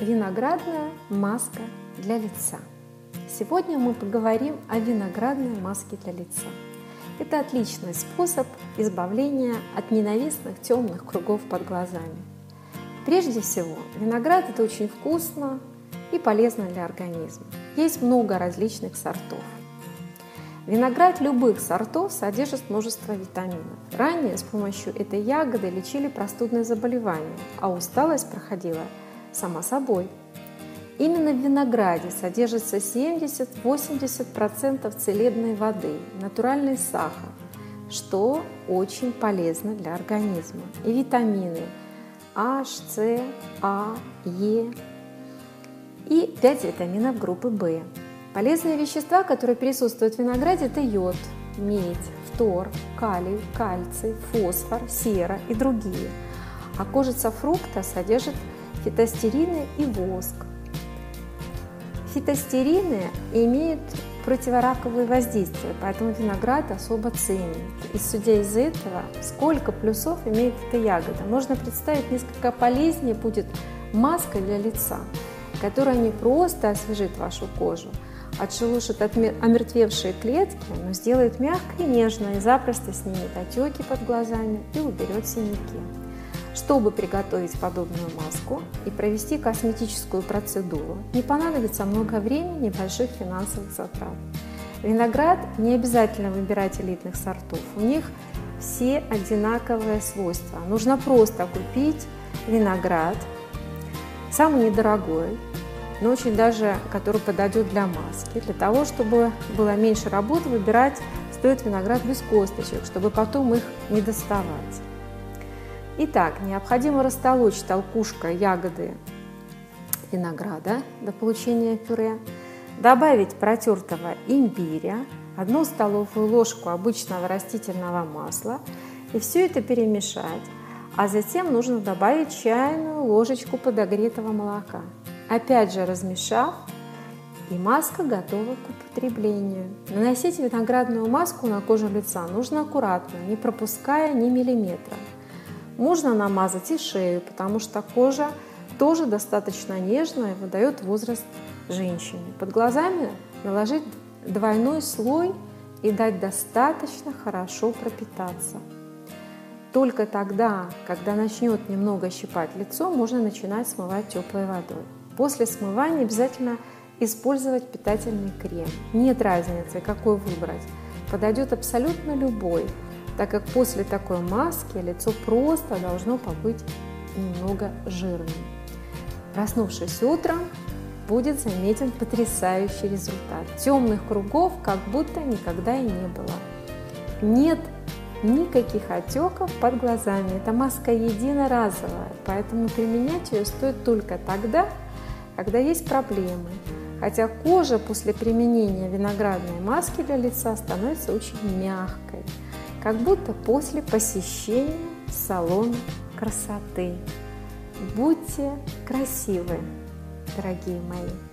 Виноградная маска для лица. Сегодня мы поговорим о виноградной маске для лица. Это отличный способ избавления от ненавистных темных кругов под глазами. Прежде всего, виноград это очень вкусно и полезно для организма. Есть много различных сортов. Виноград любых сортов содержит множество витаминов. Ранее с помощью этой ягоды лечили простудные заболевания, а усталость проходила сама собой. Именно в винограде содержится 70-80% целебной воды, натуральный сахар, что очень полезно для организма. И витамины H, C, А, Е и 5 витаминов группы В. Полезные вещества, которые присутствуют в винограде, это йод, медь, фтор, калий, кальций, фосфор, сера и другие. А кожица фрукта содержит фитостерины и воск. Фитостерины имеют противораковые воздействия, поэтому виноград особо ценен. И судя из этого, сколько плюсов имеет эта ягода, можно представить, несколько полезнее будет маска для лица, которая не просто освежит вашу кожу, отшелушит омертвевшие клетки, но сделает мягкой и нежной, и запросто снимет отеки под глазами и уберет синяки. Чтобы приготовить подобную маску и провести косметическую процедуру, не понадобится много времени и больших финансовых затрат. Виноград не обязательно выбирать элитных сортов. У них все одинаковые свойства. Нужно просто купить виноград, самый недорогой, но очень даже, который подойдет для маски. Для того, чтобы было меньше работы, выбирать стоит виноград без косточек, чтобы потом их не доставать. Итак, необходимо растолочь толкушкой ягоды винограда до получения пюре, добавить протертого имбиря, одну столовую ложку обычного растительного масла и все это перемешать, а затем нужно добавить чайную ложечку подогретого молока. Опять же размешав, и маска готова к употреблению. Наносить виноградную маску на кожу лица нужно аккуратно, не пропуская ни миллиметра. Можно намазать и шею, потому что кожа тоже достаточно нежная выдает возраст женщине. Под глазами наложить двойной слой и дать достаточно хорошо пропитаться. Только тогда, когда начнет немного щипать лицо, можно начинать смывать теплой водой. После смывания обязательно использовать питательный крем. Нет разницы, какой выбрать. Подойдет абсолютно любой, так как после такой маски лицо просто должно побыть немного жирным. Проснувшись утром, будет заметен потрясающий результат. Темных кругов как будто никогда и не было. Нет никаких отеков под глазами. Эта маска единоразовая, поэтому применять ее стоит только тогда, когда есть проблемы. Хотя кожа после применения виноградной маски для лица становится очень мягкой как будто после посещения салона красоты. Будьте красивы, дорогие мои!